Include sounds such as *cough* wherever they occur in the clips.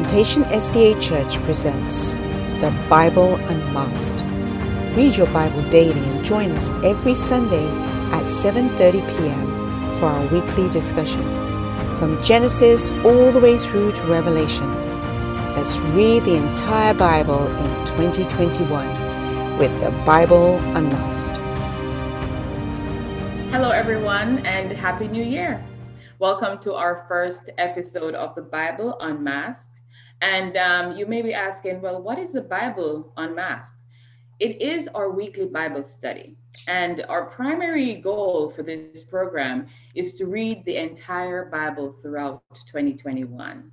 Plantation SDA Church presents The Bible Unmasked. Read your Bible daily and join us every Sunday at 7:30 p.m. for our weekly discussion from Genesis all the way through to Revelation. Let's read the entire Bible in 2021 with The Bible Unmasked. Hello, everyone, and Happy New Year. Welcome to our first episode of the Bible Unmasked. And um, you may be asking, well, what is the Bible Unmasked? It is our weekly Bible study. And our primary goal for this program is to read the entire Bible throughout 2021.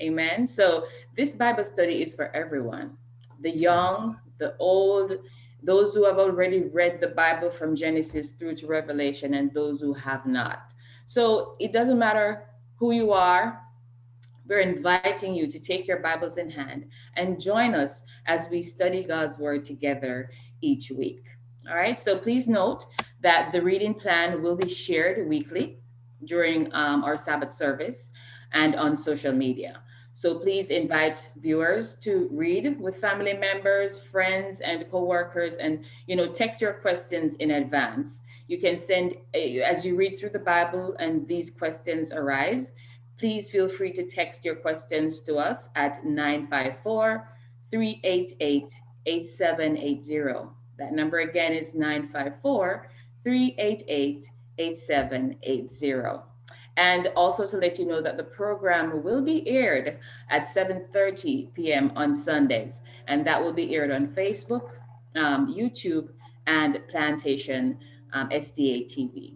Amen. So, this Bible study is for everyone the young, the old, those who have already read the Bible from Genesis through to Revelation, and those who have not. So it doesn't matter who you are. We're inviting you to take your Bibles in hand and join us as we study God's Word together each week. All right, so please note that the reading plan will be shared weekly during um, our Sabbath service and on social media. So please invite viewers to read with family members, friends, and coworkers, and you know, text your questions in advance. You can send, as you read through the Bible and these questions arise, please feel free to text your questions to us at 954 388 8780. That number again is 954 388 8780. And also to let you know that the program will be aired at 7:30 p.m. on Sundays, and that will be aired on Facebook, um, YouTube, and Plantation um, SDA TV.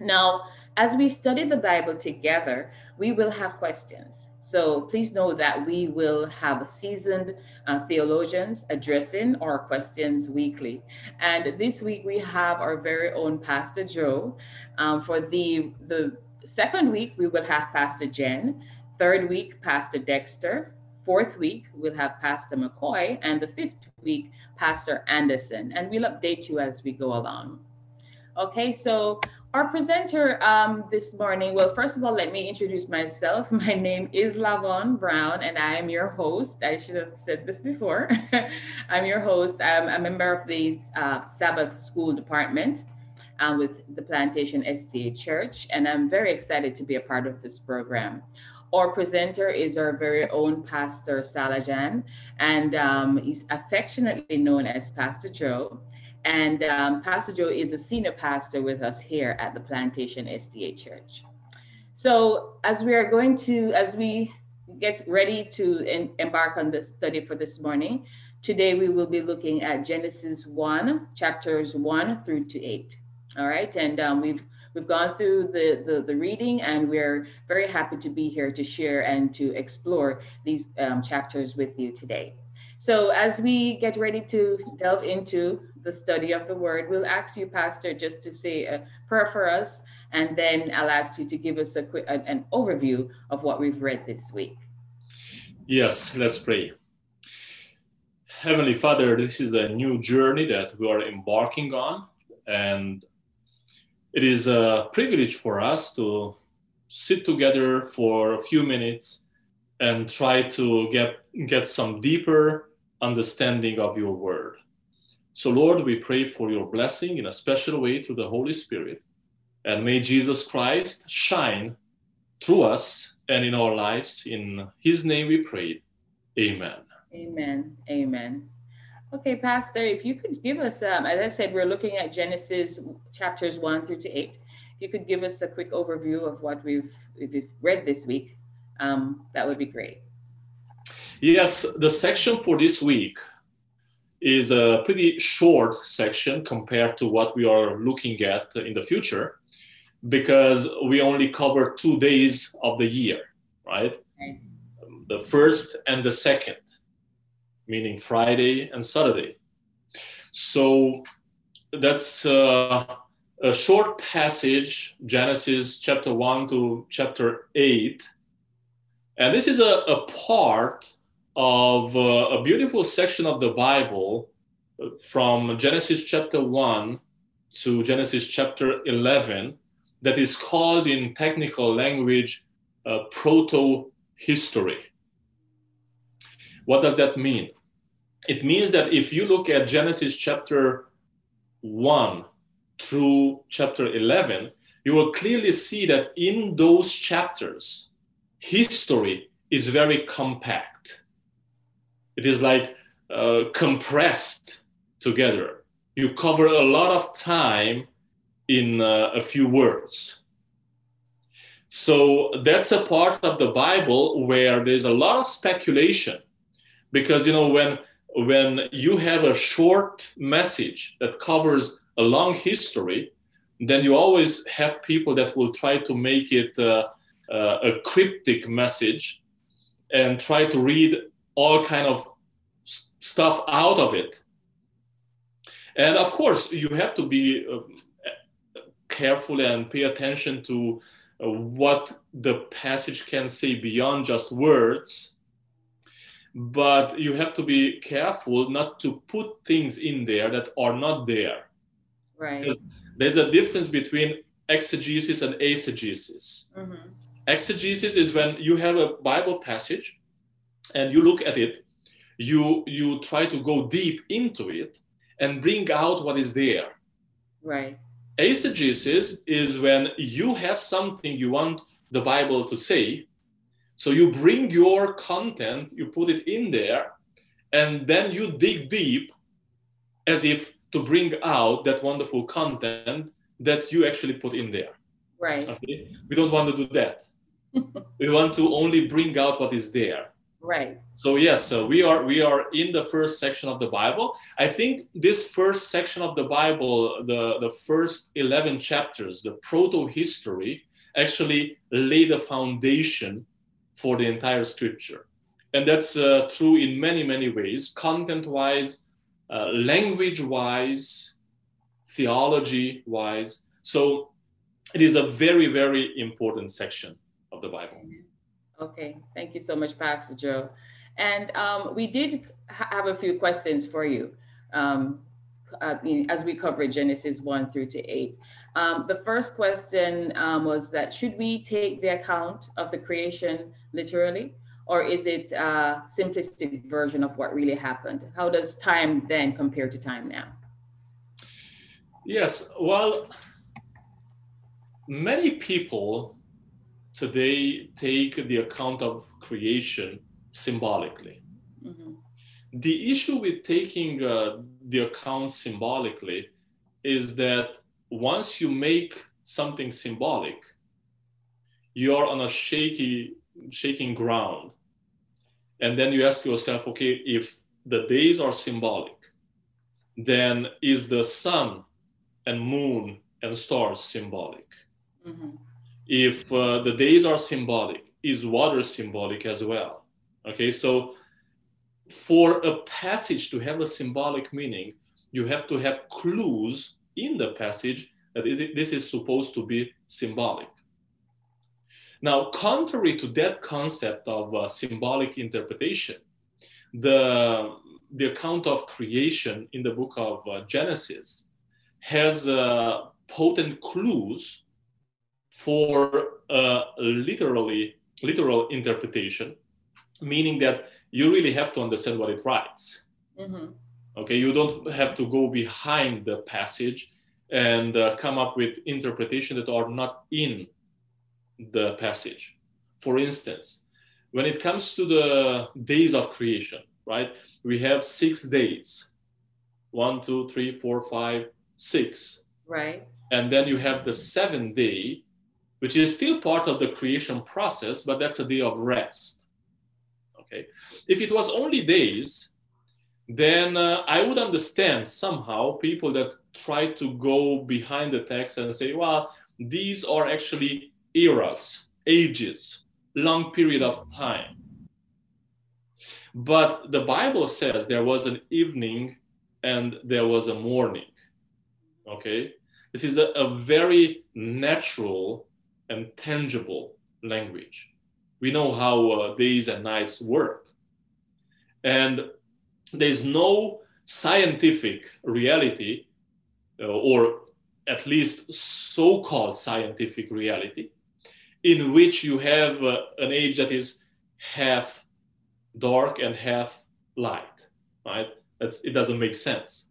Now, as we study the Bible together, we will have questions. So please know that we will have seasoned uh, theologians addressing our questions weekly. And this week we have our very own Pastor Joe. Um, for the, the second week, we will have Pastor Jen. Third week, Pastor Dexter. Fourth week, we'll have Pastor McCoy. And the fifth week, Pastor Anderson. And we'll update you as we go along. Okay, so our presenter um, this morning, well, first of all, let me introduce myself. *laughs* My name is Lavonne Brown, and I am your host. I should have said this before. *laughs* I'm your host. I'm a member of the uh, Sabbath School Department um, with the Plantation SDA Church, and I'm very excited to be a part of this program. Our presenter is our very own Pastor Salajan, and um, he's affectionately known as Pastor Joe. And um, Pastor Joe is a senior pastor with us here at the Plantation SDA Church. So as we are going to, as we get ready to embark on this study for this morning, today we will be looking at Genesis 1, chapters 1 through to 8. All right, and um, we've we've gone through the, the, the reading, and we're very happy to be here to share and to explore these um, chapters with you today. So as we get ready to delve into the study of the word, we'll ask you, Pastor, just to say a prayer for us, and then I'll ask you to give us a quick an overview of what we've read this week. Yes, let's pray. Heavenly Father, this is a new journey that we are embarking on, and it is a privilege for us to sit together for a few minutes and try to get get some deeper understanding of your word. So Lord, we pray for your blessing in a special way through the Holy Spirit. And may Jesus Christ shine through us and in our lives. In his name we pray. Amen. Amen. Amen. Okay, Pastor, if you could give us, um, as I said, we're looking at Genesis chapters one through to eight. If you could give us a quick overview of what we've, we've read this week, um, that would be great. Yes, the section for this week is a pretty short section compared to what we are looking at in the future because we only cover two days of the year, right? Okay. The first and the second meaning Friday and Saturday. So that's uh, a short passage, Genesis chapter 1 to chapter 8. And this is a, a part of uh, a beautiful section of the Bible from Genesis chapter 1 to Genesis chapter 11 that is called in technical language uh, proto history What does that mean? It means that if you look at Genesis chapter 1 through chapter 11, you will clearly see that in those chapters, history is very compact. It is like uh, compressed together. You cover a lot of time in uh, a few words. So that's a part of the Bible where there's a lot of speculation because you know when when you have a short message that covers a long history, then you always have people that will try to make it uh, uh, a cryptic message and try to read all kind of stuff out of it. And of course, you have to be uh, careful and pay attention to uh, what the passage can say beyond just words. But you have to be careful not to put things in there that are not there. Right. There's a difference between exegesis and eisegesis. Mm-hmm. Exegesis is when you have a Bible passage and you look at it, you you try to go deep into it and bring out what is there. Right. Eisegesis is when you have something you want the Bible to say. So you bring your content, you put it in there, and then you dig deep as if to bring out that wonderful content that you actually put in there. Right. Okay? We don't want to do that. *laughs* we want to only bring out what is there. Right. So yes, so we are we are in the first section of the Bible. I think this first section of the Bible, the the first eleven chapters, the proto history, actually lay the foundation for the entire Scripture, and that's uh, true in many many ways, content wise, uh, language wise, theology wise. So it is a very very important section of the Bible. Okay, thank you so much, Pastor Joe. And um, we did have a few questions for you um, uh, as we cover Genesis 1 through to 8. Um, the first question um, was that should we take the account of the creation literally, or is it a simplistic version of what really happened? How does time then compare to time now? Yes, well, many people today take the account of creation symbolically. Mm-hmm. The issue with taking uh, the account symbolically is that once you make something symbolic, you're on a shaky, shaking ground. And then you ask yourself, okay, if the days are symbolic, then is the sun and moon and stars symbolic? Mm-hmm if uh, the days are symbolic, is water symbolic as well? Okay, so for a passage to have a symbolic meaning, you have to have clues in the passage that it, this is supposed to be symbolic. Now, contrary to that concept of uh, symbolic interpretation, the, the account of creation in the book of uh, Genesis has uh, potent clues for a literally literal interpretation, meaning that you really have to understand what it writes. Mm-hmm. Okay, you don't have to go behind the passage and uh, come up with interpretation that are not in the passage. For instance, when it comes to the days of creation, right? We have six days. One, two, three, four, five, six. Right. And then you have the seventh day, which is still part of the creation process, but that's a day of rest. Okay. If it was only days, then uh, I would understand somehow people that try to go behind the text and say, well, these are actually eras, ages, long period of time. But the Bible says there was an evening and there was a morning. Okay? This is a, a very natural and tangible language. We know how uh, days and nights work. And there's no scientific reality, uh, or at least so called scientific reality, in which you have uh, an age that is half dark and half light, right? That's, it doesn't make sense.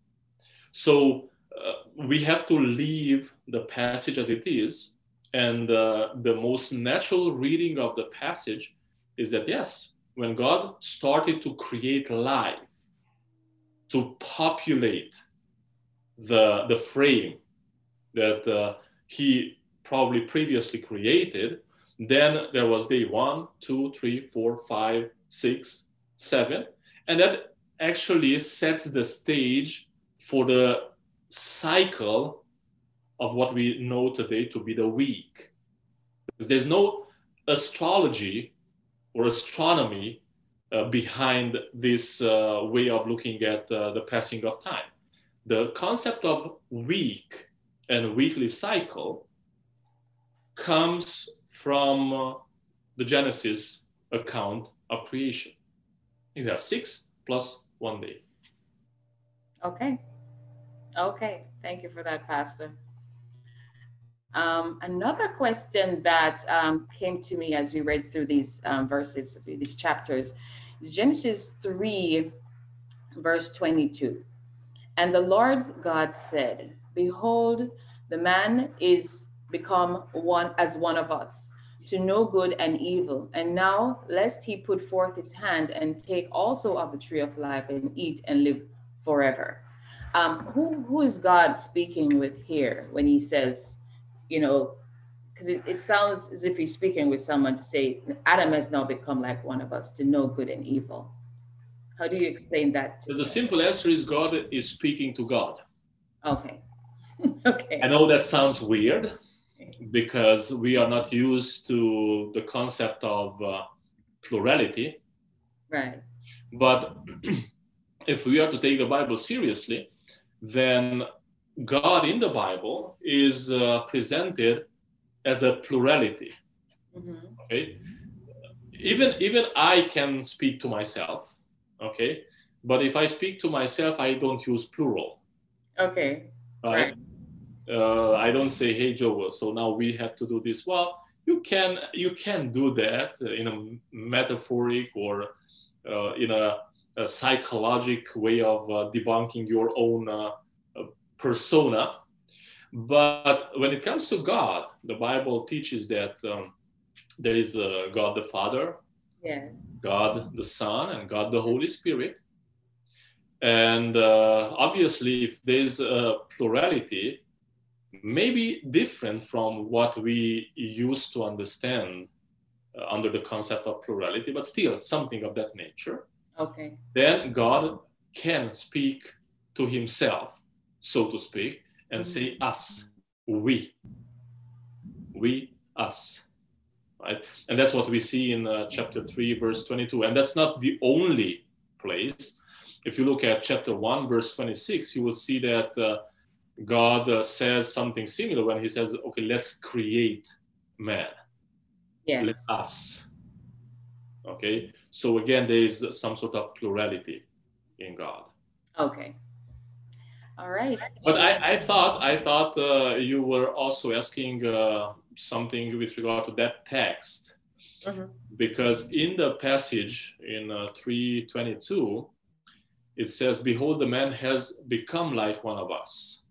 So uh, we have to leave the passage as it is. And uh, the most natural reading of the passage is that, yes, when God started to create life, to populate the, the frame that uh, he probably previously created, then there was day one, two, three, four, five, six, seven. And that actually sets the stage for the cycle of what we know today to be the week. There's no astrology or astronomy uh, behind this uh, way of looking at uh, the passing of time. The concept of week and weekly cycle comes from uh, the Genesis account of creation. You have six plus one day. Okay. Okay. Thank you for that, Pastor. Um, another question that um, came to me as we read through these um, verses, these chapters, is Genesis 3, verse 22. And the Lord God said, Behold, the man is become one as one of us, to know good and evil. And now, lest he put forth his hand and take also of the tree of life and eat and live forever. Um, who, who is God speaking with here when he says, you know, because it, it sounds as if he's speaking with someone to say, Adam has now become like one of us to know good and evil. How do you explain that? To the simple answer is God is speaking to God. Okay. *laughs* okay. I know that sounds weird because we are not used to the concept of uh, plurality. Right. But *clears throat* if we are to take the Bible seriously, then God in the Bible is uh, presented as a plurality. Mm-hmm. Okay. Even even I can speak to myself. Okay. But if I speak to myself, I don't use plural. Okay. Right. right uh, I don't say, "Hey Joe, so now we have to do this." Well, you can you can do that in a metaphoric or uh, in a, a psychologic way of uh, debunking your own uh, persona. But when it comes to God, the Bible teaches that um, there is God the Father, yes. God the Son, and God the Holy Spirit. And uh, obviously, if there's a plurality, maybe different from what we used to understand uh, under the concept of plurality, but still something of that nature. Okay. Then God can speak to himself, so to speak, and mm-hmm. say us, we, we, us. Right? And that's what we see in uh, chapter 3, verse 22. And that's not the only place. If you look at chapter 1, verse 26, you will see that uh, God uh, says something similar when he says, okay, let's create man. Yes. Let us. Okay. So again, there is some sort of plurality in God. Okay. All right. But I, I thought I thought uh, you were also asking uh, something with regard to that text, mm-hmm. because in the passage in uh, 322, it says, "Behold, the man has become like one of us."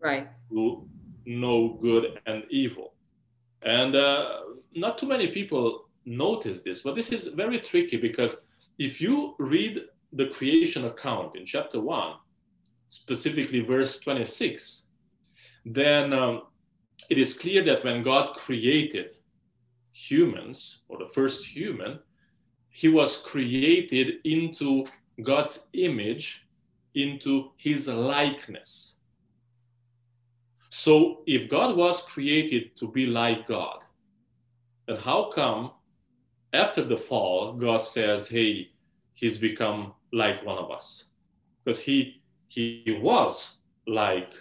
right who know good and evil and uh, not too many people notice this but this is very tricky because if you read the creation account in chapter 1 specifically verse 26 then um, it is clear that when god created humans or the first human he was created into god's image into his likeness so if God was created to be like God, then how come after the fall, God says, hey, he's become like one of us? Because he he was like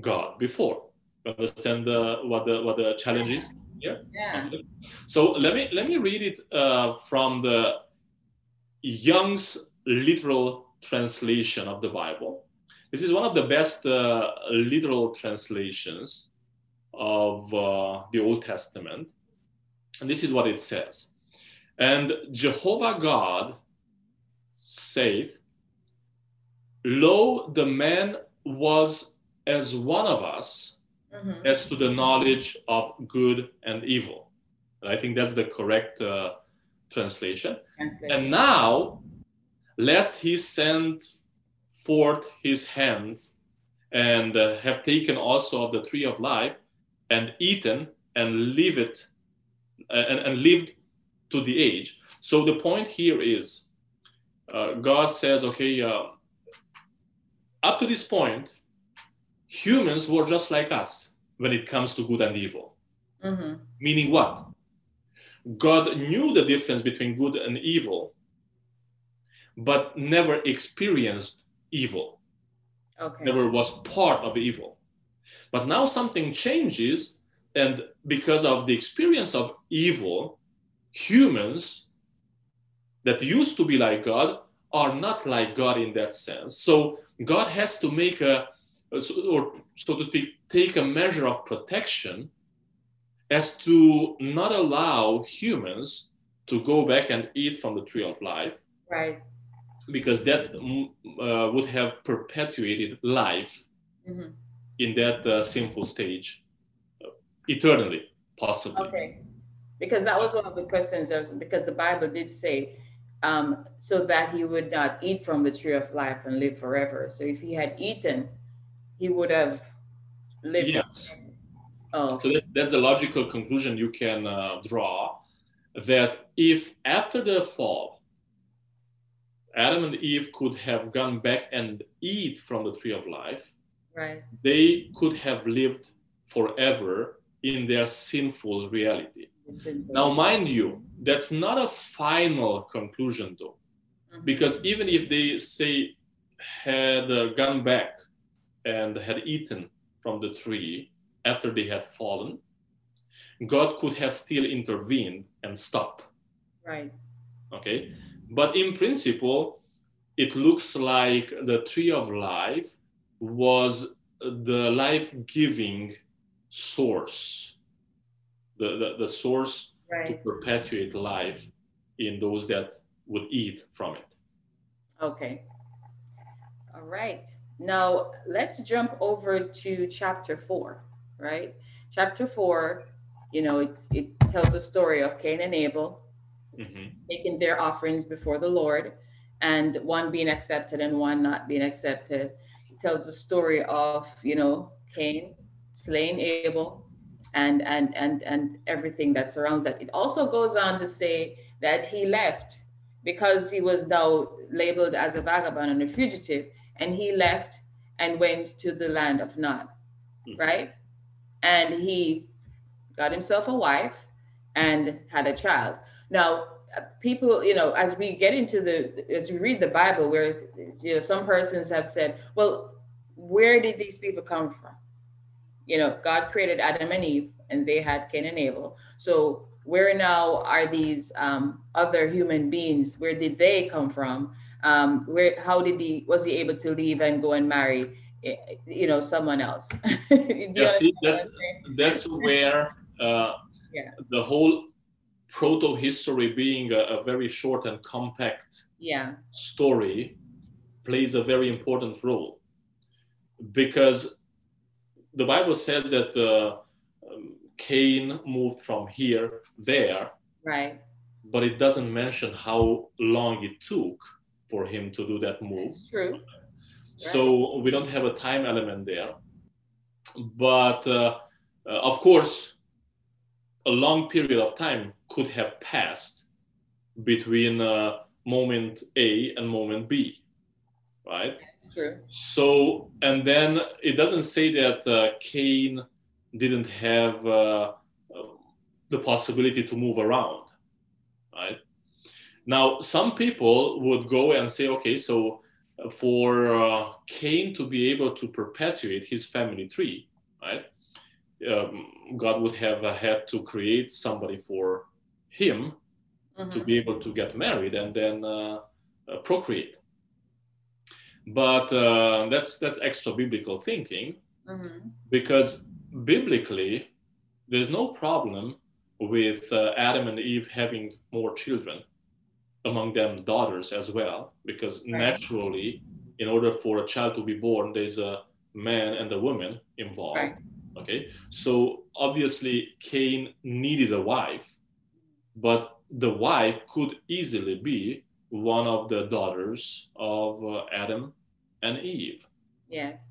God before. Understand the, what the what the challenge is here? Yeah. So let me let me read it uh, from the Young's literal translation of the Bible. This is one of the best uh, literal translations of uh, the Old Testament. And this is what it says. And Jehovah God saith, Lo, the man was as one of us Mhm. as to the knowledge of good and evil. And I think that's the correct uh, translation. Translation. And now, lest he send forth his hand and uh, have taken also of the tree of life and eaten and leave it uh, and, and lived to the age. So the point here is uh, God says, okay, uh, up to this point, humans were just like us when it comes to good and evil. Mhm. Meaning what? God knew the difference between good and evil, but never experienced evil, Okay. never was part of evil. But now something changes, and because of the experience of evil, humans that used to be like God are not like God in that sense. So God has to make a, or so to speak, take a measure of protection as to not allow humans to go back and eat from the tree of life Right. because that mm, uh, would have perpetuated life Mhm. in that uh, sinful stage uh, eternally possibly Okay. Because that was one of the questions, because the Bible did say, um, so that he would not eat from the tree of life and live forever. So if he had eaten, he would have lived. yes Oh, so that's the logical conclusion you can uh, draw that if after the fall adam and eve could have gone back and eat from the tree of life right. they could have lived forever in their sinful reality. Now, mind you, that's not a final conclusion, though, Mhm. because even if they say had uh, gone back and had eaten from the tree after they had fallen, God could have still intervened and stopped. Right. Okay, but in principle, it looks like the tree of life was the life-giving source, the, the, the source to perpetuate life in those that would eat from it. Okay. All right. Now let's jump over to chapter four, right? Chapter four, you know, it's, it tells the story of Cain and Abel Mhm. taking their offerings before the Lord and one being accepted and one not being accepted. It tells the story of, you know, Cain slaying Abel and and and and everything that surrounds that. It also goes on to say that he left because he was now labeled as a vagabond and a fugitive, and he left and went to the land of Nod, Mhm. right? And he got himself a wife and had a child. Now, uh, people, you know, as we get into the, as we read the Bible, where, you know, some persons have said, well, where did these people come from? You know, God created Adam and Eve, and they had Cain and Abel. So, where now are these um, other human beings? Where did they come from? Um, where, how did he, was he able to leave and go and marry, eh, you know, someone else? *laughs* Yeah, see, that's that's where uh, Yeah. the whole proto history being a, a very short and compact yeah, story plays a very important role because the Bible says that uh, um, Cain moved from here there, right. but it doesn't mention how long it took for him to do that move. It's true. So we don't have a time element there. But uh, uh, of course, a long period of time could have passed between uh, moment A and moment B, right? It's true. So, and then it doesn't say that uh, Cain didn't have uh, uh, the possibility to move around, right? Now, some people would go and say, okay, so for uh, Cain to be able to perpetuate his family tree, right? Um, God would have uh, had to create somebody for him to Mhm. be able to get married and then uh, uh, procreate. But uh, that's that's extra biblical thinking Mhm. because biblically, there's no problem with uh, Adam and Eve having more children. among them daughters as well, because Right. naturally, in order for a child to be born, there's a man and a woman involved. Right. Okay, so obviously Cain needed a wife, but the wife could easily be one of the daughters of uh, Adam and Eve. Yes.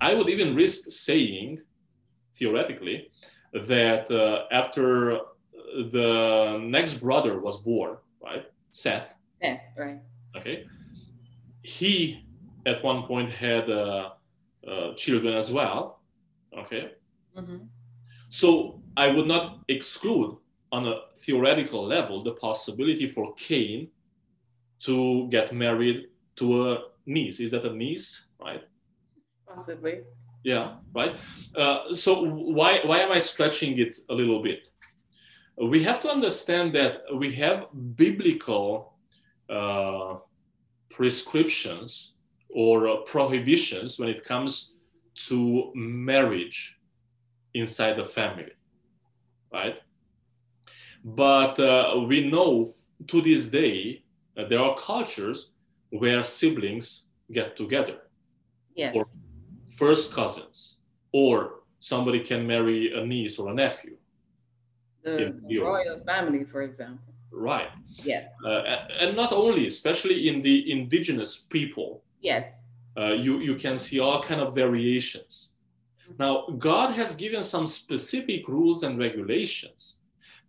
I would even risk saying, theoretically, that uh, after the next brother was born, right, Seth, Seth, Right. okay, he at one point had uh, uh, children as well, okay. hmm So I would not exclude, on a theoretical level, the possibility for Cain to get married to a niece. Is that a niece, right? Possibly. Yeah, right. Uh, so why why am I stretching it a little bit? We have to understand that we have biblical uh, prescriptions or uh, prohibitions when it comes to marriage inside the family, right? But uh, we know to this day uh, there are cultures where siblings get together Yes. Or- first cousins, or somebody can marry a niece or a nephew. the, the royal family, for example. Right. Yes. Uh, and not only, especially in the indigenous people, Yes. uh, you, you can see all kind of variations. Now, God has given some specific rules and regulations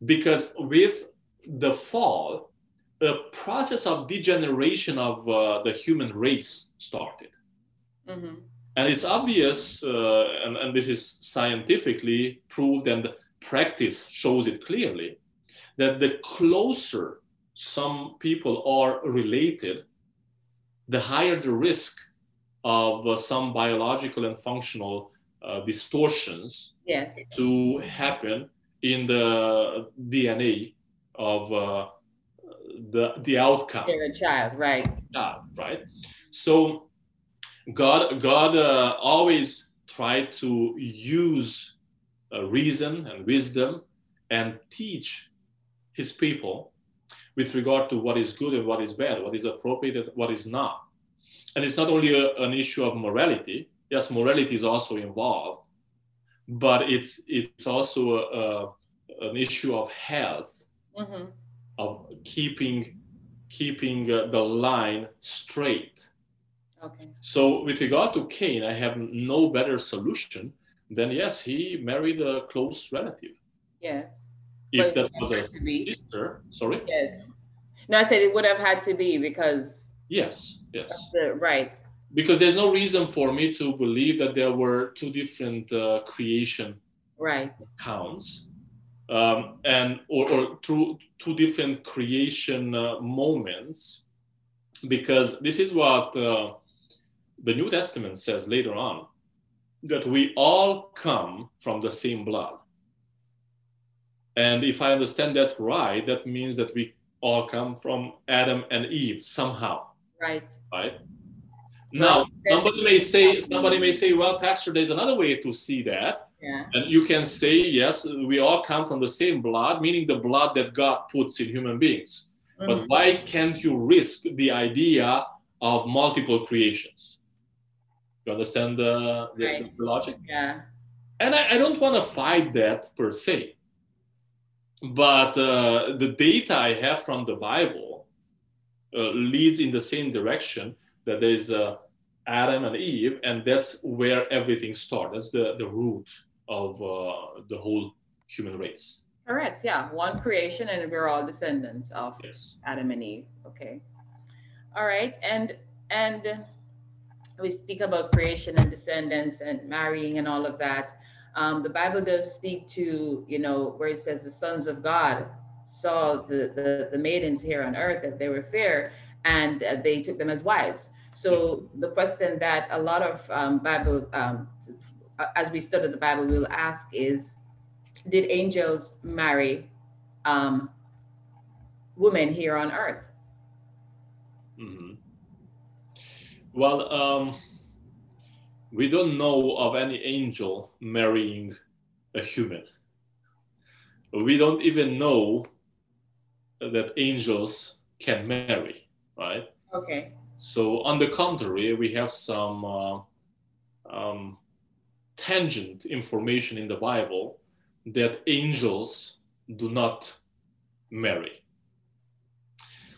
because with the fall, a process of degeneration of uh, the human race started. hmm And it's obvious, uh, and, and this is scientifically proved, and practice shows it clearly, that the closer some people are related, the higher the risk of uh, some biological and functional uh, distortions Yes. to happen in the DNA of uh, the, the outcome You're a child, right? child, right? So God, God uh, always tried to use uh, reason and wisdom and teach His people with regard to what is good and what is bad, what is appropriate and what is not. And it's not only a, an issue of morality. Yes, morality is also involved, but it's it's also a, a, an issue of health hmm of keeping keeping uh, the line straight. Okay. So with regard to Cain, I have no better solution than yes, he married a close relative. Yes. If But that was a sister, sorry. Yes. No, I said it would have had to be because Yes, yes. the right. Because there's no reason for me to believe that there were two different uh, creation Right. counts, um, and or, or through two different creation uh, moments, because this is what uh, the New Testament says later on, that we all come from the same blood. And if I understand that right, that means that we all come from Adam and Eve somehow, Right. right? Now, somebody may say, somebody may say, well, Pastor, there's another way to see that. Yeah. And you can say, yes, we all come from the same blood, meaning the blood that God puts in human beings. But Mhm. why can't you risk the idea of multiple creations? You understand the, the, Right. the logic? Yeah. And I, I don't want to fight that per se. But uh, the data I have from the Bible uh, leads in the same direction that there's uh, Adam and Eve, and that's where everything starts. That's the, the root of uh, the whole human race. Correct. Yeah. One creation, and we're all descendants of Yes. Adam and Eve. Okay. All right. And and we speak about creation and descendants and marrying and all of that. Um, the Bible does speak to, you know, where it says the sons of God saw the the, the maidens here on earth that they were fair, and uh, they took them as wives. So the question that a lot of um, Bible, um, as we study the Bible, we'll ask is, did angels marry um, women here on earth? Mm-hmm. Well, um, we don't know of any angel marrying a human. We don't even know that angels can marry, right? Okay. So, on the contrary, we have some uh, um, tangent information in the Bible that angels do not marry.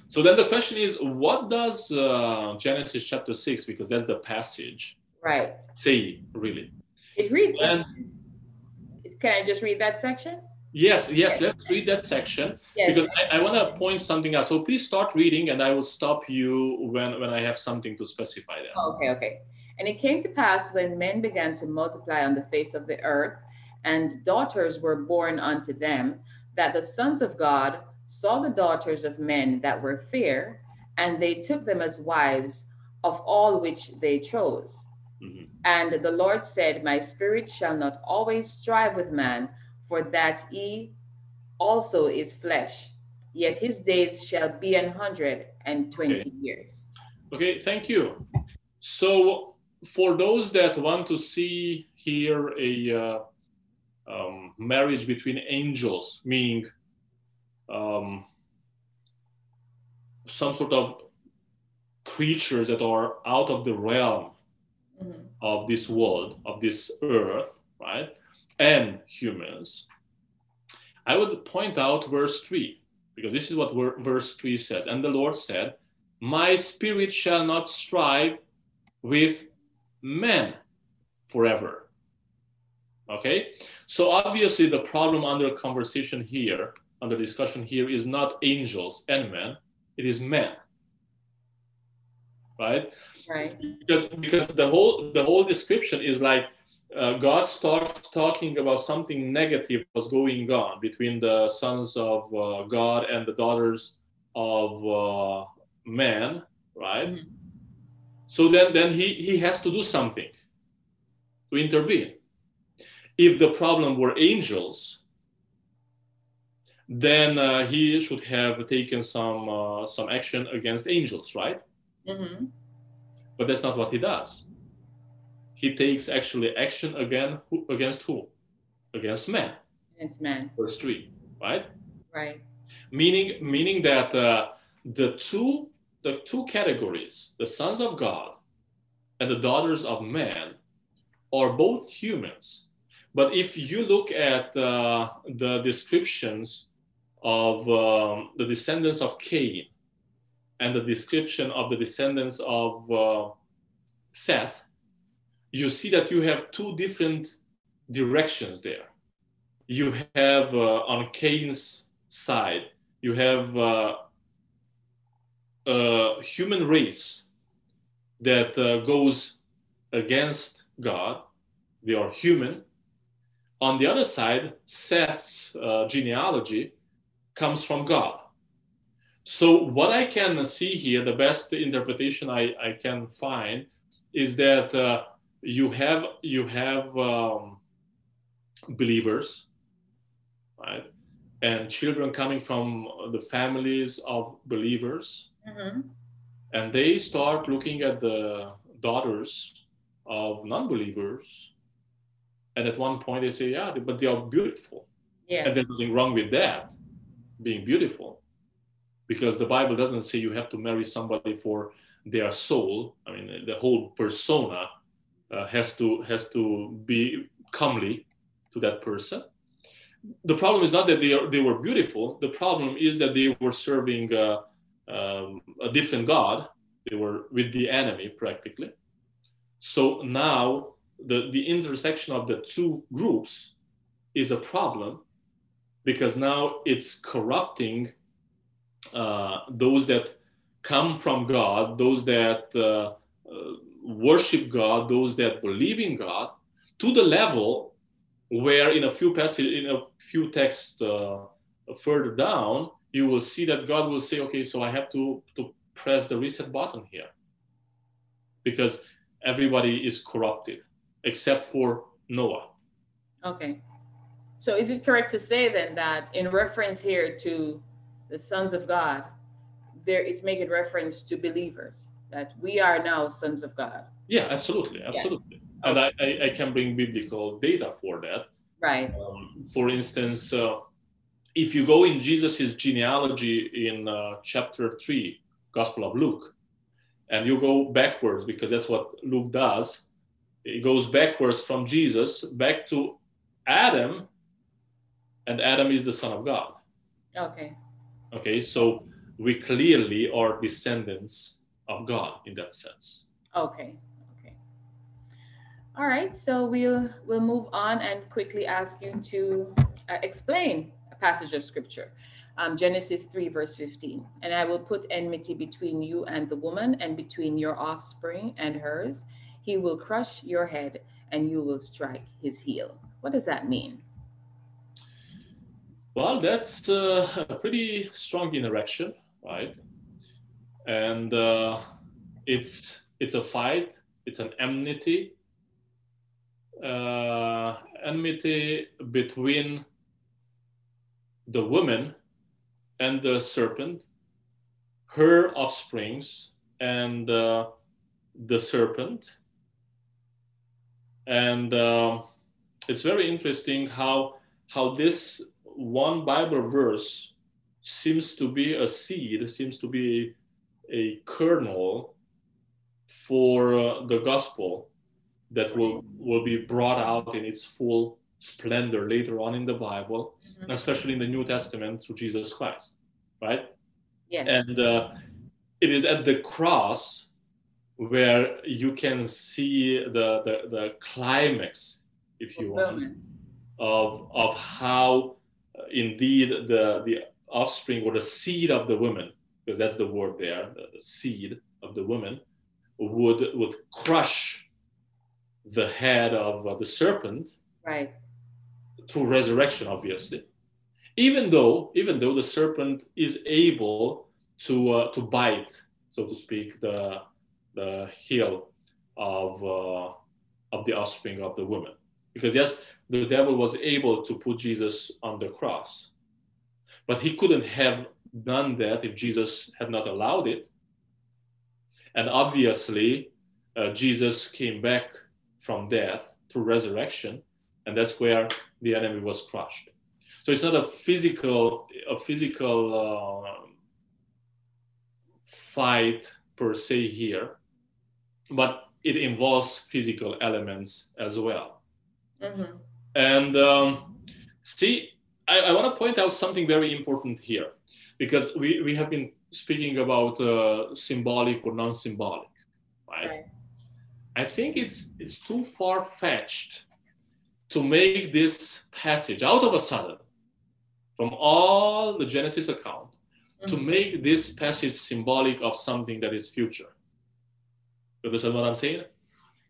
So then the question is, what does uh, Genesis chapter six, because that's the passage, Right. say really? It reads. And Can I just read that section? yes, yes, let's read that section Yes. because I, I want to point something out. So please start reading, and I will stop you when when I have something to specify there. Oh, okay, okay. And it came to pass when men began to multiply on the face of the earth, and daughters were born unto them, that the sons of God saw the daughters of men that were fair, and they took them as wives of all which they chose. Mhm. And the Lord said, My spirit shall not always strive with man, for that he also is flesh. Yet his days shall be an hundred and twenty Okay. years. Okay, thank you. So, for those that want to see here a uh, um, marriage between angels, meaning um, some sort of creatures that are out of the realm Mhm. of this world, of this earth, right? And humans, I would point out verse 3, because this is what ver- verse 3 says. And the Lord said, My spirit shall not strive with men forever. Okay? So obviously, the problem under conversation here, under discussion here, is not angels and men, it is men. Right? Right. because because the whole the whole description is like uh, God starts talking about something negative was going on between the sons of uh, God and the daughters of uh, man, right? Mhm. So then then he he has to do something to intervene. If the problem were angels, then uh, he should have taken some uh, some action against angels, right? hmm But that's not what he does. He takes actually action again who, against who? Against men. It's man. Verse three, right? Right. Meaning, meaning that uh, the two the two categories, the sons of God and the daughters of man, are both humans. But if you look at uh, the descriptions of um, the descendants of Cain and the description of the descendants of uh, Seth, you see that you have two different directions there. You have uh, on Cain's side, you have uh, human race that uh, goes against God. They are human. On the other side, Seth's uh, genealogy comes from God. So, what I can see here, the best interpretation I, I can find is that uh, you have you have um, believers, right, and children coming from the families of believers, hmm and they start looking at the daughters of non-believers, and at one point they say, "Yeah, but they are beautiful," Yeah. and there's nothing wrong with that, being beautiful, because the Bible doesn't say you have to marry somebody for their soul. I mean, the whole persona uh, has to has to be comely to that person. The problem is not that they are, they were beautiful. The problem is that they were serving uh, um, a different god. They were with the enemy practically. So now the the intersection of the two groups is a problem because now it's corrupting uh, those that come from God, those that uh, uh, worship God, those that believe in God, to the level where in a few passage, in a few texts uh, further down, you will see that God will say, "Okay, so I have to to press the reset button here, because everybody is corrupted except for Noah." Okay. So is it correct to say then that in reference here to the sons of God, there is making reference to believers that we are now sons of God? Yeah, absolutely, absolutely. And I, I, I can bring biblical data for that. Right. Um, for instance, uh, if you go in Jesus' genealogy in uh, chapter 3, Gospel of Luke, and you go backwards because that's what Luke does, it goes backwards from Jesus back to Adam, and Adam is the Son of God. Okay. Okay, so we clearly are descendants of God in that sense. Okay. Okay. All right. So we'll we'll move on and quickly ask you to uh, explain passage of scripture. Um, Genesis 3, verse 15. And I will put enmity between you and the woman, and between your offspring and hers. He will crush your head, and you will strike his heel. What does that mean? Well, that's uh, a pretty strong interaction, right? And uh, it's it's a fight. It's an enmity, uh, enmity between the woman and the serpent, her offsprings, and uh, the serpent. And uh, it's very interesting how how this one Bible verse seems to be a seed, seems to be a kernel for uh, the gospel that will will be brought out in its full splendor later on in the Bible, Mhm. especially in the New Testament through Jesus Christ, right? Yes. And uh, it is at the cross where you can see the the, the climax, if you want, of of how uh, indeed the the offspring or the seed of the woman, because that's the word there, the, the seed of the woman, would would crush the head of uh, the serpent Right. Through resurrection, obviously. Even though even though the serpent is able to uh, to bite, so to speak, the the heel of uh, of the offspring of the woman, because yes, the devil was able to put Jesus on the cross, but he couldn't have done that if Jesus had not allowed it. And obviously, uh, Jesus came back from death through resurrection, and that's where the enemy was crushed. So it's not a physical a physical uh, fight per se here, but it involves physical elements as well. Mhm. And um, see, I, I want to point out something very important here, because we, we have been speaking about uh, symbolic or non-symbolic, right? Right. I think it's it's too far fetched to make this passage out of a sudden, from all the Genesis account, to Mhm. make this passage symbolic of something that is future. You understand what I'm saying?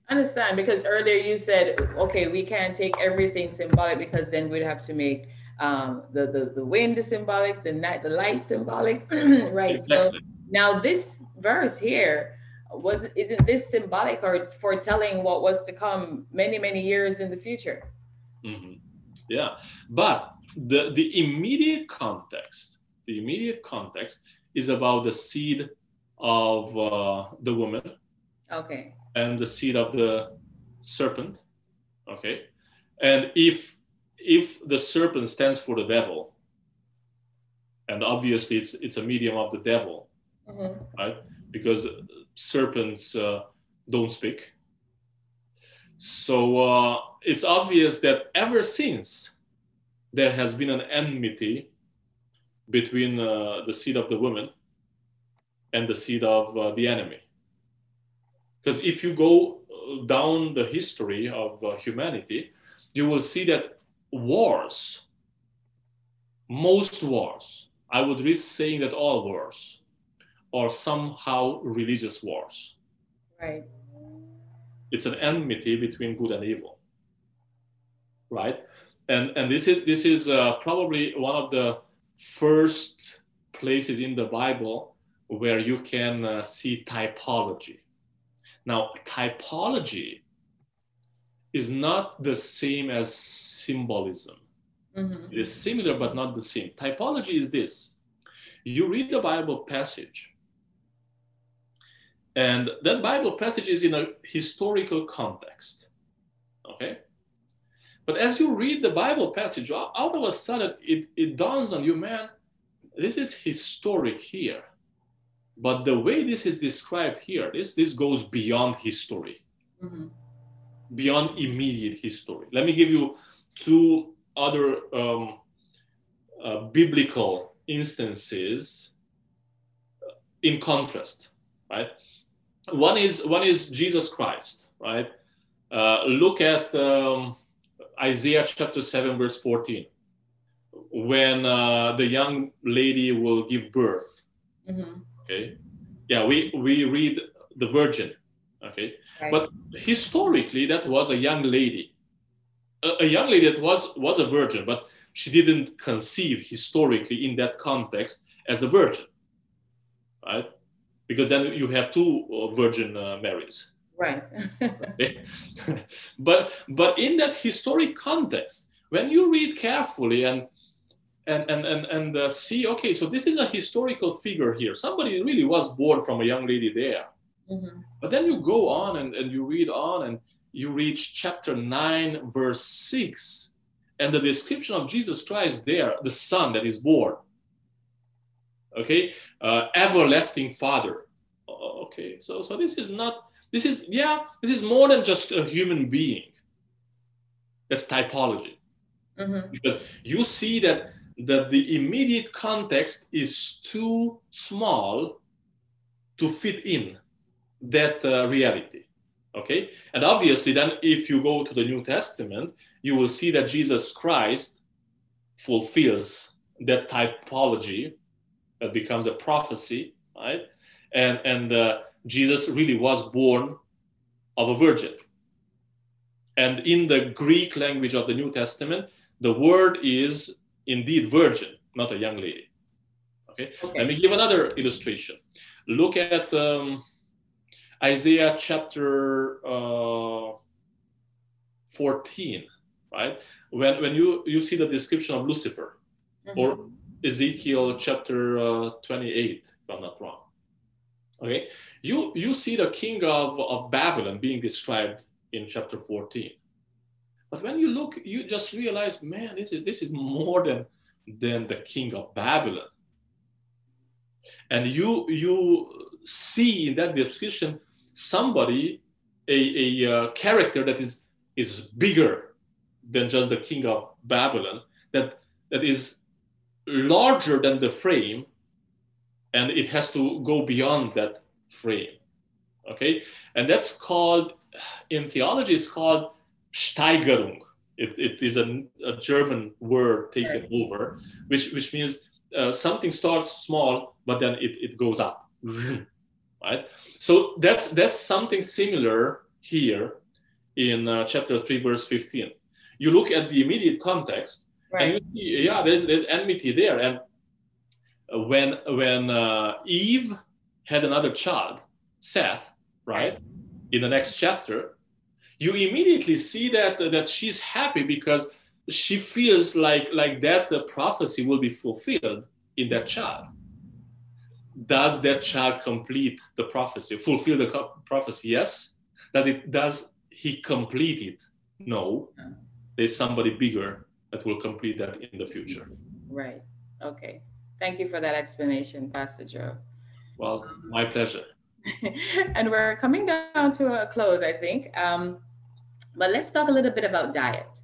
understand because earlier you said okay we can't take everything symbolic because then we'd have to make um, the, the the wind symbolic the night the light symbolic *clears throat* right so Exactly. now this verse here was isn't this symbolic or foretelling what was to come many many years in the future Mhm. Yeah, but the the immediate context, the immediate context is about the seed of uh, the woman okay and the seed of the serpent. Okay, and if if the serpent stands for the devil, and obviously it's it's a medium of the devil, Mhm. right? Because serpents uh, don't speak. So uh, it's obvious that ever since there has been an enmity between uh, the seed of the woman and the seed of the enemy. Because if you go down the history of humanity, you will see that wars, most wars, I would risk saying that all wars, are somehow religious wars. right It's an enmity between good and evil, right? And and this is this is uh, probably one of the first places in the Bible where you can uh, see typology. Now, typology is not the same as symbolism. Mhm. It is similar but not the same. Typology is this you read the Bible passage, and that Bible passage is in a historical context. Okay? But as you read the Bible passage, out of a sudden it, it dawns on you, man, this is historic here. But the way this is described here, this, this goes beyond history, mm-hmm. beyond immediate history. Let me give you two other um, uh, biblical instances in contrast, right? One is one is Jesus Christ, right? Uh, look at um, Isaiah chapter seven, verse fourteen, when uh, the young lady will give birth. Mm-hmm. Okay, yeah, we we read the virgin. Okay, right. but historically that was a young lady, a, a young lady that was was a virgin, but she didn't conceive historically in that context as a virgin, right? Because then you have two uh, virgin uh, Marys. Right. *laughs* *laughs* but but in that historic context, when you read carefully and and and and, and uh, see, okay, so this is a historical figure here. Somebody really was born from a young lady there. Mm-hmm. But then you go on and, and you read on and you reach chapter 9, verse 6, and the description of Jesus Christ there, the Son that is born. Okay, uh, everlasting Father. Okay, so so this is not. This is yeah. This is more than just a human being. That's typology, mm-hmm. because you see that that the immediate context is too small to fit in that uh, reality. Okay, and obviously, then if you go to the New Testament, you will see that Jesus Christ fulfills that typology that becomes a prophecy, right? And and uh, Jesus really was born of a virgin. And in the Greek language of the New Testament, the word is indeed virgin, not a young lady. Okay. okay. Let me give another illustration. Look at um, Isaiah chapter uh, 14 right? When, when you, you see the description of Lucifer mm-hmm. or Ezekiel chapter uh, 28, if I'm not wrong, okay, you, you see the king of, of Babylon being described in chapter 14. But when you look, you just realize, man, this is, this is more than, than the king of Babylon. And you, you see in that description somebody, a, a uh, character that is, is bigger than just the king of Babylon, that, that is larger than the frame, and it has to go beyond that frame. Okay? And that's called, in theology, it's called Steigerung. It, it is a, a German word taken right. over, which, which means uh, something starts small, but then it, it goes up. *laughs* right? So that's, that's something similar here in uh, chapter 3, verse 15 you look at the immediate context right. and you see, yeah, there's there's enmity there. And when when uh, Eve had another child, Seth, right, in the next chapter, you immediately see that that she's happy because she feels like like that uh, prophecy will be fulfilled in that child. Does that child complete the prophecy, fulfill the co- prophecy? Yes. Does it? Does he complete it? No there's somebody bigger that will complete that in the future. Right. Okay. Thank you for that explanation, Pastor Joe. Well, my pleasure. *laughs* and we're coming down to a close, I think. Um, but let's talk a little bit about diet.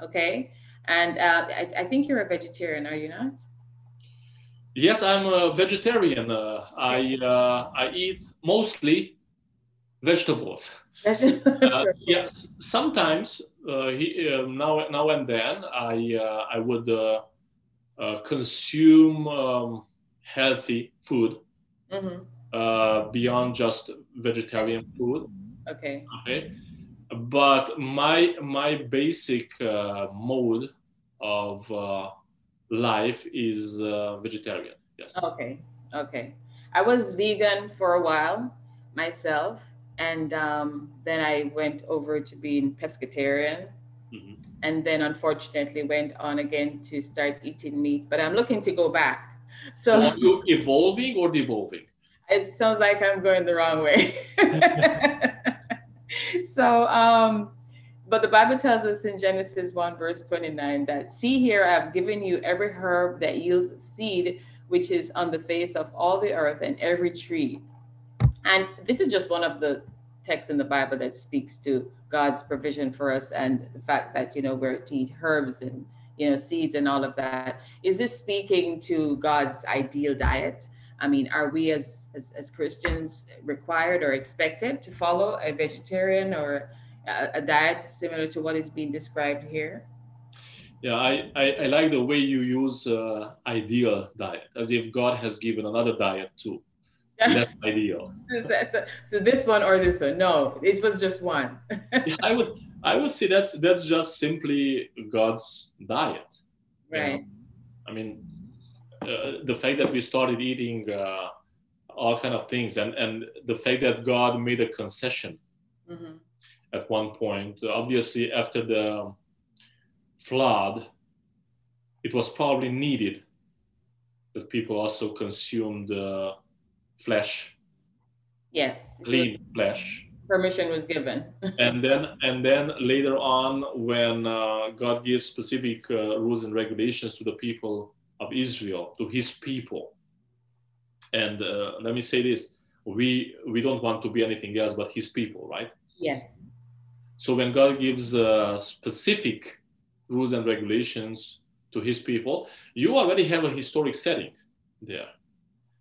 Okay. And uh, I, I, think you're a vegetarian, are you not? Yes, I'm a vegetarian. Uh, I uh, I eat mostly vegetables. uh, yes, sometimes he, uh, now now and then I uh, I would uh, uh, consume um, healthy food mm-hmm. beyond just vegetarian food. Okay. Okay. But my my basic mode of life is vegetarian. Yes. Okay. Okay. I was vegan for a while myself and um, then I went over to being pescatarian. Mm-hmm. And then unfortunately went on again to start eating meat, but I'm looking to go back. So Are you evolving or devolving? It sounds like I'm going the wrong way. *laughs* so, um, but the Bible tells us in Genesis 1, verse 29, that see here, I've given you every herb that yields seed, which is on the face of all the earth, and every tree. And this is just one of the texts in the Bible that speaks to God's provision for us and the fact that, you know, we're to eat herbs and, you know, seeds and all of that. Is this speaking to God's ideal diet? I mean, are we as, as, as Christians required or expected to follow a vegetarian or a, a diet similar to what is being described here? Yeah, I, I, I like the way you use uh, ideal diet, as if God has given another diet too. That's ideal. So, so, this one or this one? No, it was just one. yeah, I would I would say that's that's just simply God's diet. Right. You know? I mean, uh, the fact that we started eating uh, all kind of things, and and the fact that God made a concession mm-hmm. at one point. Obviously, after the flood, it was probably needed that people also consumed uh, flesh. Yes. Clean so flesh. Permission was given. *laughs* and then and then later on, when uh, God gives specific uh, rules and regulations to the people of Israel, to His people, and uh, let me say this: we we don't want to be anything else but His people, right? Yes. So when God gives uh, specific rules and regulations to His people, you already have a historic setting there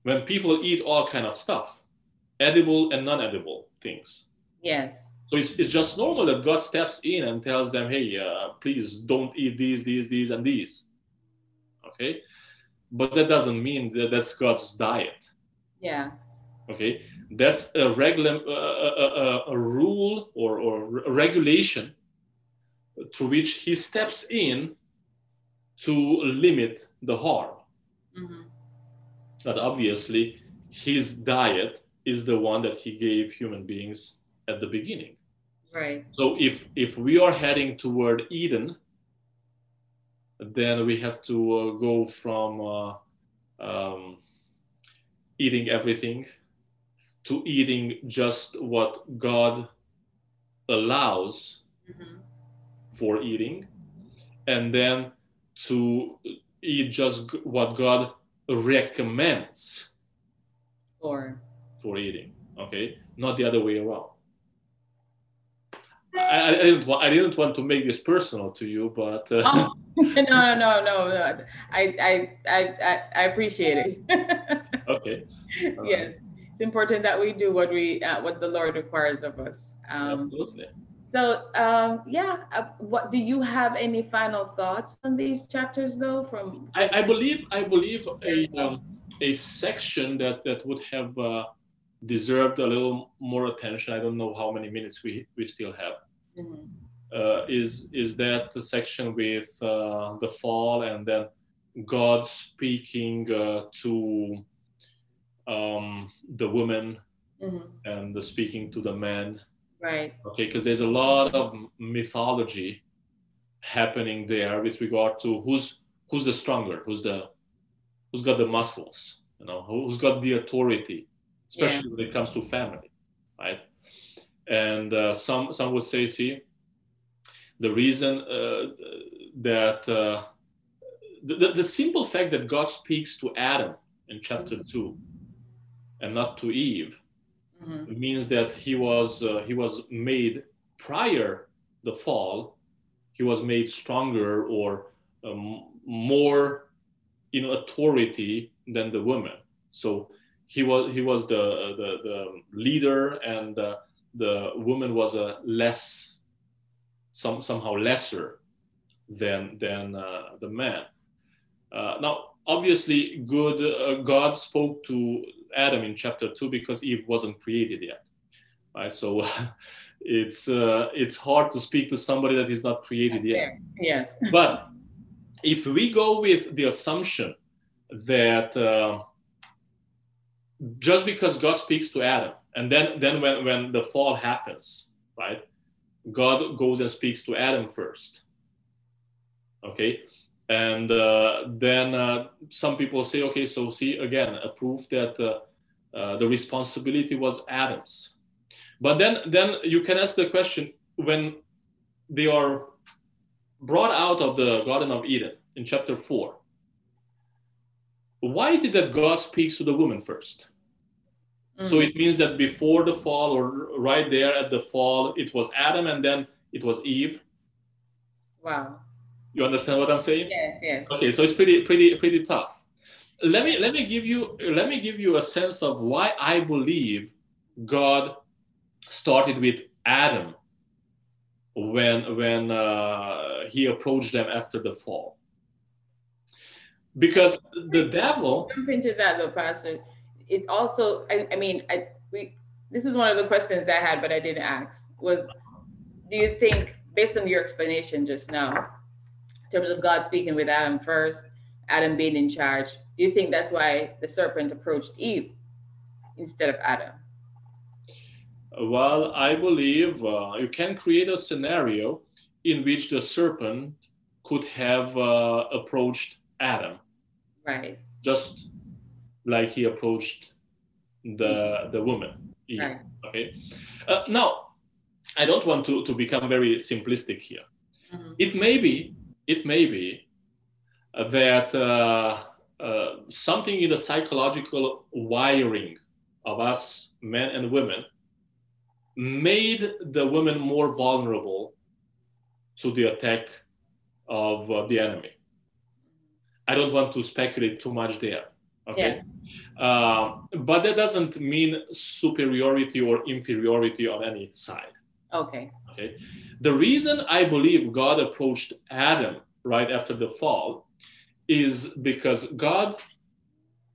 when people eat all kind of stuff, edible and non-edible things. Yes. So it's, it's just normal that God steps in and tells them, hey, uh, please don't eat these, these, these, and these. Okay? But that doesn't mean that that's God's diet. Yeah. Okay? That's a regular uh, a, a, a, rule or, or regulation through which he steps in to limit the harm. Mm-hmm that obviously his diet is the one that he gave human beings at the beginning. Right. So if if we are heading toward Eden, then we have to uh, go from uh, um, eating everything to eating just what God allows mm-hmm. for eating, and then to eat just what God recommends for for eating. Okay, not the other way around. I, I, didn't want I didn't want to make this personal to you, but uh, oh, *laughs* *laughs* no, no, no, no, I, I, I, I appreciate it. *laughs* okay. yes, it's important that we do what we uh, what the Lord requires of us. Um, Absolutely. So um, yeah, uh, what do you have any final thoughts on these chapters though? From I, I believe I believe a um, a section that that would have uh, deserved a little more attention. I don't know how many minutes we we still have. Mm-hmm. Uh, is is that the section with uh, the fall and then God speaking uh, to um, the woman mm-hmm. and the speaking to the man Right. Okay, because there's a lot of mythology happening there with regard to who's who's the stronger, who's the who's got the muscles, you know, who's got the authority, especially yeah. when it comes to family, right? And uh, some some would say, see, the reason uh, that uh, the, the simple fact that God speaks to Adam in chapter mm-hmm. two and not to Eve mm-hmm. means that he was uh, he was made prior the fall he was made stronger or um, more in authority than the woman so he was he was the the, the leader and uh, the woman was a less some somehow lesser than than uh, the man uh, now obviously good uh, god spoke to Adam in chapter two because Eve wasn't created yet, right? So *laughs* it's uh, it's hard to speak to somebody that is not created yet. Yes. but if we go with the assumption that uh, just because God speaks to Adam, and then then when when the fall happens, right? God goes and speaks to Adam first. Okay, and uh, then uh, some people say, okay, so see again a proof that uh, uh, the responsibility was Adam's. But then, then you can ask the question: when they are brought out of the Garden of Eden in chapter 4, why is it that God speaks to the woman first? Mm. So it means that before the fall, or right there at the fall, it was Adam and then it was Eve. Wow. You understand what I'm saying? Yes, yes. Okay, so it's pretty, pretty, pretty tough. Let me let me give you let me give you a sense of why I believe God started with Adam when when uh, he approached them after the fall because the devil jump into that though pastor it also I, I, mean i we this is one of the questions i had but i didn't ask was do you think based on your explanation just now in terms of god speaking with adam first adam being in charge do you think that's why the serpent approached eve instead of adam well i believe uh, you can create a scenario in which the serpent could have uh, approached Adam. Right. Just like he approached the the woman. Eve, right. Okay. Uh, now, I don't want to, to become very simplistic here. Mm-hmm. It may be, it may be that uh, uh, something in the psychological wiring of us, men and women, made the women more vulnerable to the attack of uh, the enemy. I don't want to speculate too much there. Okay. Yeah. Uh, but that doesn't mean superiority or inferiority on any side. Okay. Okay. The reason I believe God approached Adam right after the fall is because God,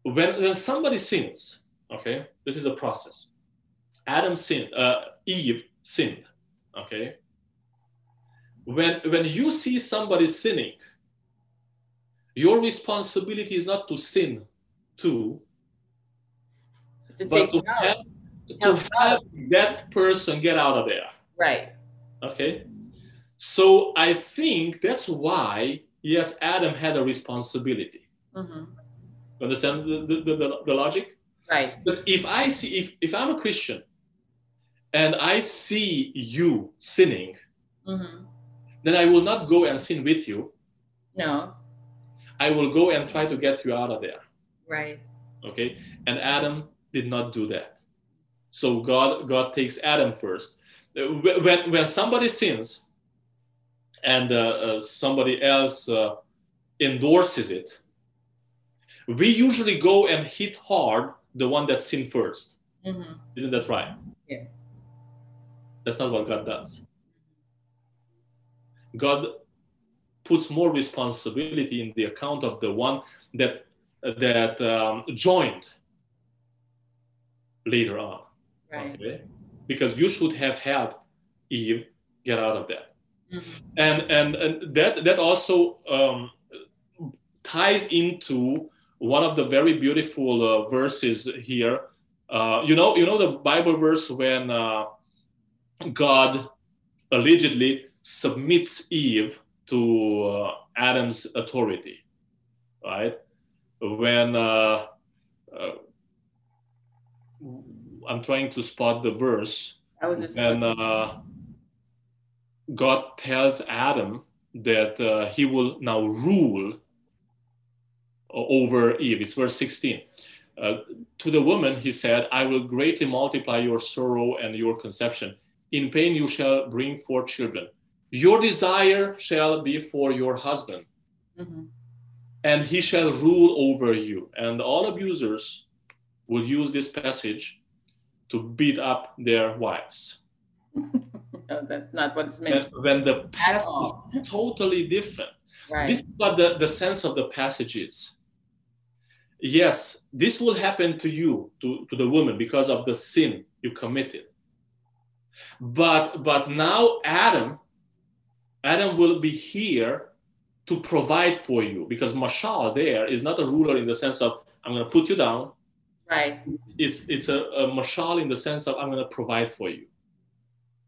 when, when somebody sins, okay, this is a process. Adam sinned, uh, Eve sinned, okay. When when you see somebody sinning, your responsibility is not to sin too, to but to, have, to have that person get out of there. Right. Okay. So I think that's why, yes, Adam had a responsibility. Mm-hmm. Understand the, the, the, the, logic? Right. Because if I see, if, if I'm a Christian and I see you sinning, mm-hmm. then I will not go and sin with you. No. I will go and try to get you out of there. Right. Okay. And Adam did not do that. So God, God takes Adam first. When, when somebody sins and uh, uh, somebody else uh, endorses it, we usually go and hit hard the one that sinned 1st is mm-hmm. Isn't that right? Yes. That's not what God does. God puts more responsibility in the account of the one that that um, joined later on. Right. Okay? Because you should have helped Eve get out of that. Mm-hmm. And, and and that that also um, ties into one of the very beautiful uh, verses here. Uh, you know, you know the Bible verse when uh, God allegedly submits Eve to uh, Adam's authority, right? When uh, uh, I'm trying to spot the verse, and uh, God tells Adam that uh, he will now rule over Eve. It's verse 16. Uh, to the woman, he said, I will greatly multiply your sorrow and your conception. In pain you shall bring forth children. Your desire shall be for your husband, mm-hmm. and he shall rule over you. And all abusers will use this passage to beat up their wives. no, *laughs* oh, that's not what it's meant. when the past is totally different. Right. This is what the, the sense of the passage is. Yes, this will happen to you, to, to the woman, because of the sin you committed. But but now Adam Adam will be here to provide for you because Mashal there is not a ruler in the sense of I'm going to put you down. Right. It's it's a, a Mashal in the sense of I'm going to provide for you.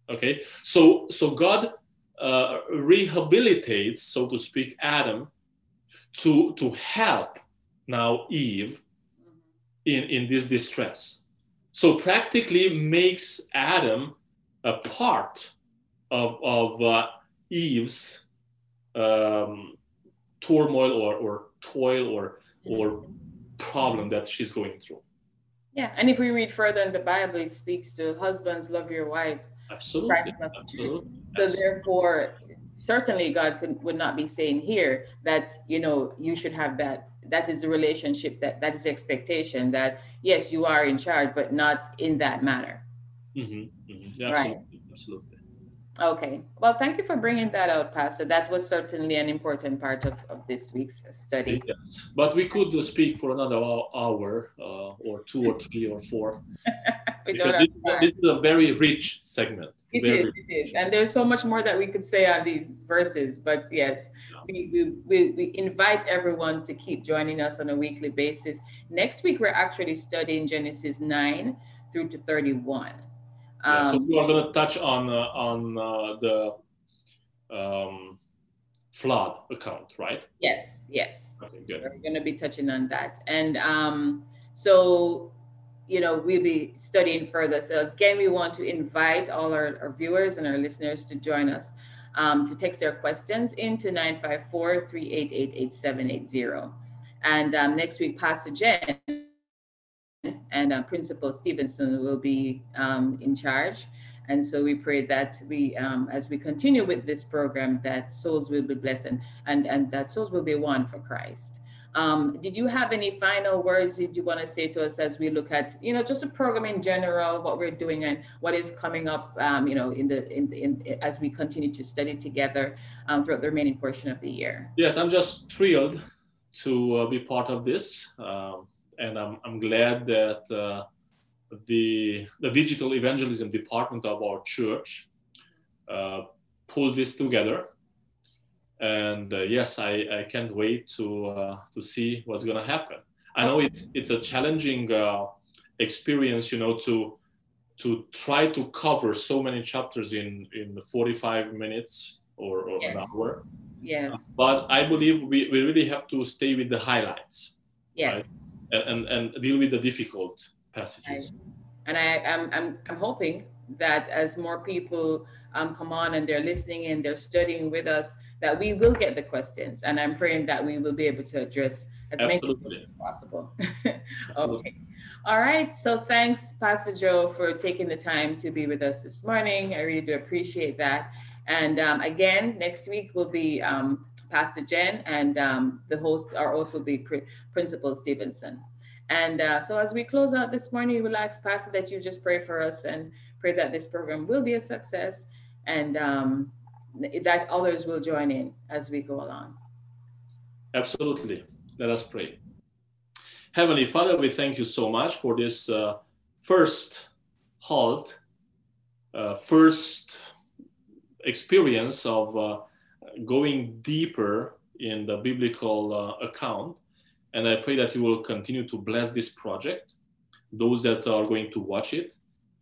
Okay. So so God uh, rehabilitates, so to speak, Adam to to help now Eve in in this distress. So practically makes Adam a part of of uh, Eve's um, turmoil or, or toil or or problem that she's going through. Yeah, and if we read further in the Bible, it speaks to husbands love your wives. Absolutely. Christ loves church. So therefore, certainly God could, would not be saying here that you know you should have that. That is the relationship that that is the expectation that yes, you are in charge, but not in that manner. Mm-hmm, mm-hmm. Absolutely. Right. Absolutely. Okay. Well, thank you for bringing that out, Pastor. That was certainly an important part of, of this week's study. Yes. But we could speak for another hour uh, or two or three or four. *laughs* because this, this, is a very rich segment. It very is, it is. And there's so much more that we could say on these verses. But yes, yeah. we, we, we, we invite everyone to keep joining us on a weekly basis. Next week, we're actually studying Genesis 9 through to 31. Yeah, so um, we are going to touch on uh, on uh, the um, flood account, right? Yes, yes. Okay, good. We're going to be touching on that, and um, so you know we'll be studying further. So again, we want to invite all our, our viewers and our listeners to join us um, to text their questions into 954-388-8780. And um, next week, Pastor Jen *laughs* and uh, Principal Stevenson will be um, in charge. And so we pray that we, um, as we continue with this program, that souls will be blessed and, and, and that souls will be won for Christ. Um, did you have any final words did you want to say to us as we look at, you know, just the program in general, what we're doing and what is coming up, um, you know, in the, in, in, as we continue to study together um, throughout the remaining portion of the year? Yes, I'm just thrilled to uh, be part of this. And I'm, I'm glad that uh, the, the digital evangelism department of our church uh, pulled this together. And uh, yes, I, I can't wait to, uh, to see what's going to happen. I know it's, it's a challenging uh, experience, you know, to, to try to cover so many chapters in, in 45 minutes or, or yes. an hour. Yes. But I believe we, we really have to stay with the highlights. Yes. Right? And, and deal with the difficult passages. And I, am I'm, I'm, I'm hoping that as more people um, come on and they're listening and they're studying with us, that we will get the questions. And I'm praying that we will be able to address as Absolutely. many as possible. *laughs* okay. All right. So thanks, Pastor Joe, for taking the time to be with us this morning. I really do appreciate that. And um, again, next week will be um, Pastor Jen, and um, the host, our host will be Pr- Principal Stevenson. And uh, so as we close out this morning, we'll ask Pastor that you just pray for us and pray that this program will be a success and um, that others will join in as we go along. Absolutely. Let us pray. Heavenly Father, we thank you so much for this uh, first halt, uh, first experience of uh, going deeper in the biblical uh, account. And I pray that you will continue to bless this project, those that are going to watch it,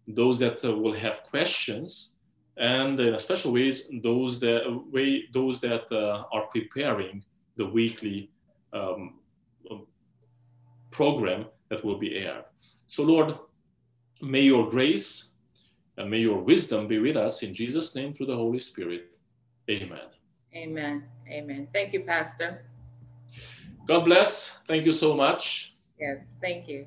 those that uh, will have questions, and in a special ways, those that way those that uh, are preparing the weekly um, program that will be aired. So, Lord, may your grace and may your wisdom be with us in Jesus' name through the Holy Spirit. Amen. Amen. Amen. Thank you, Pastor. God bless. Thank you so much. Yes, thank you.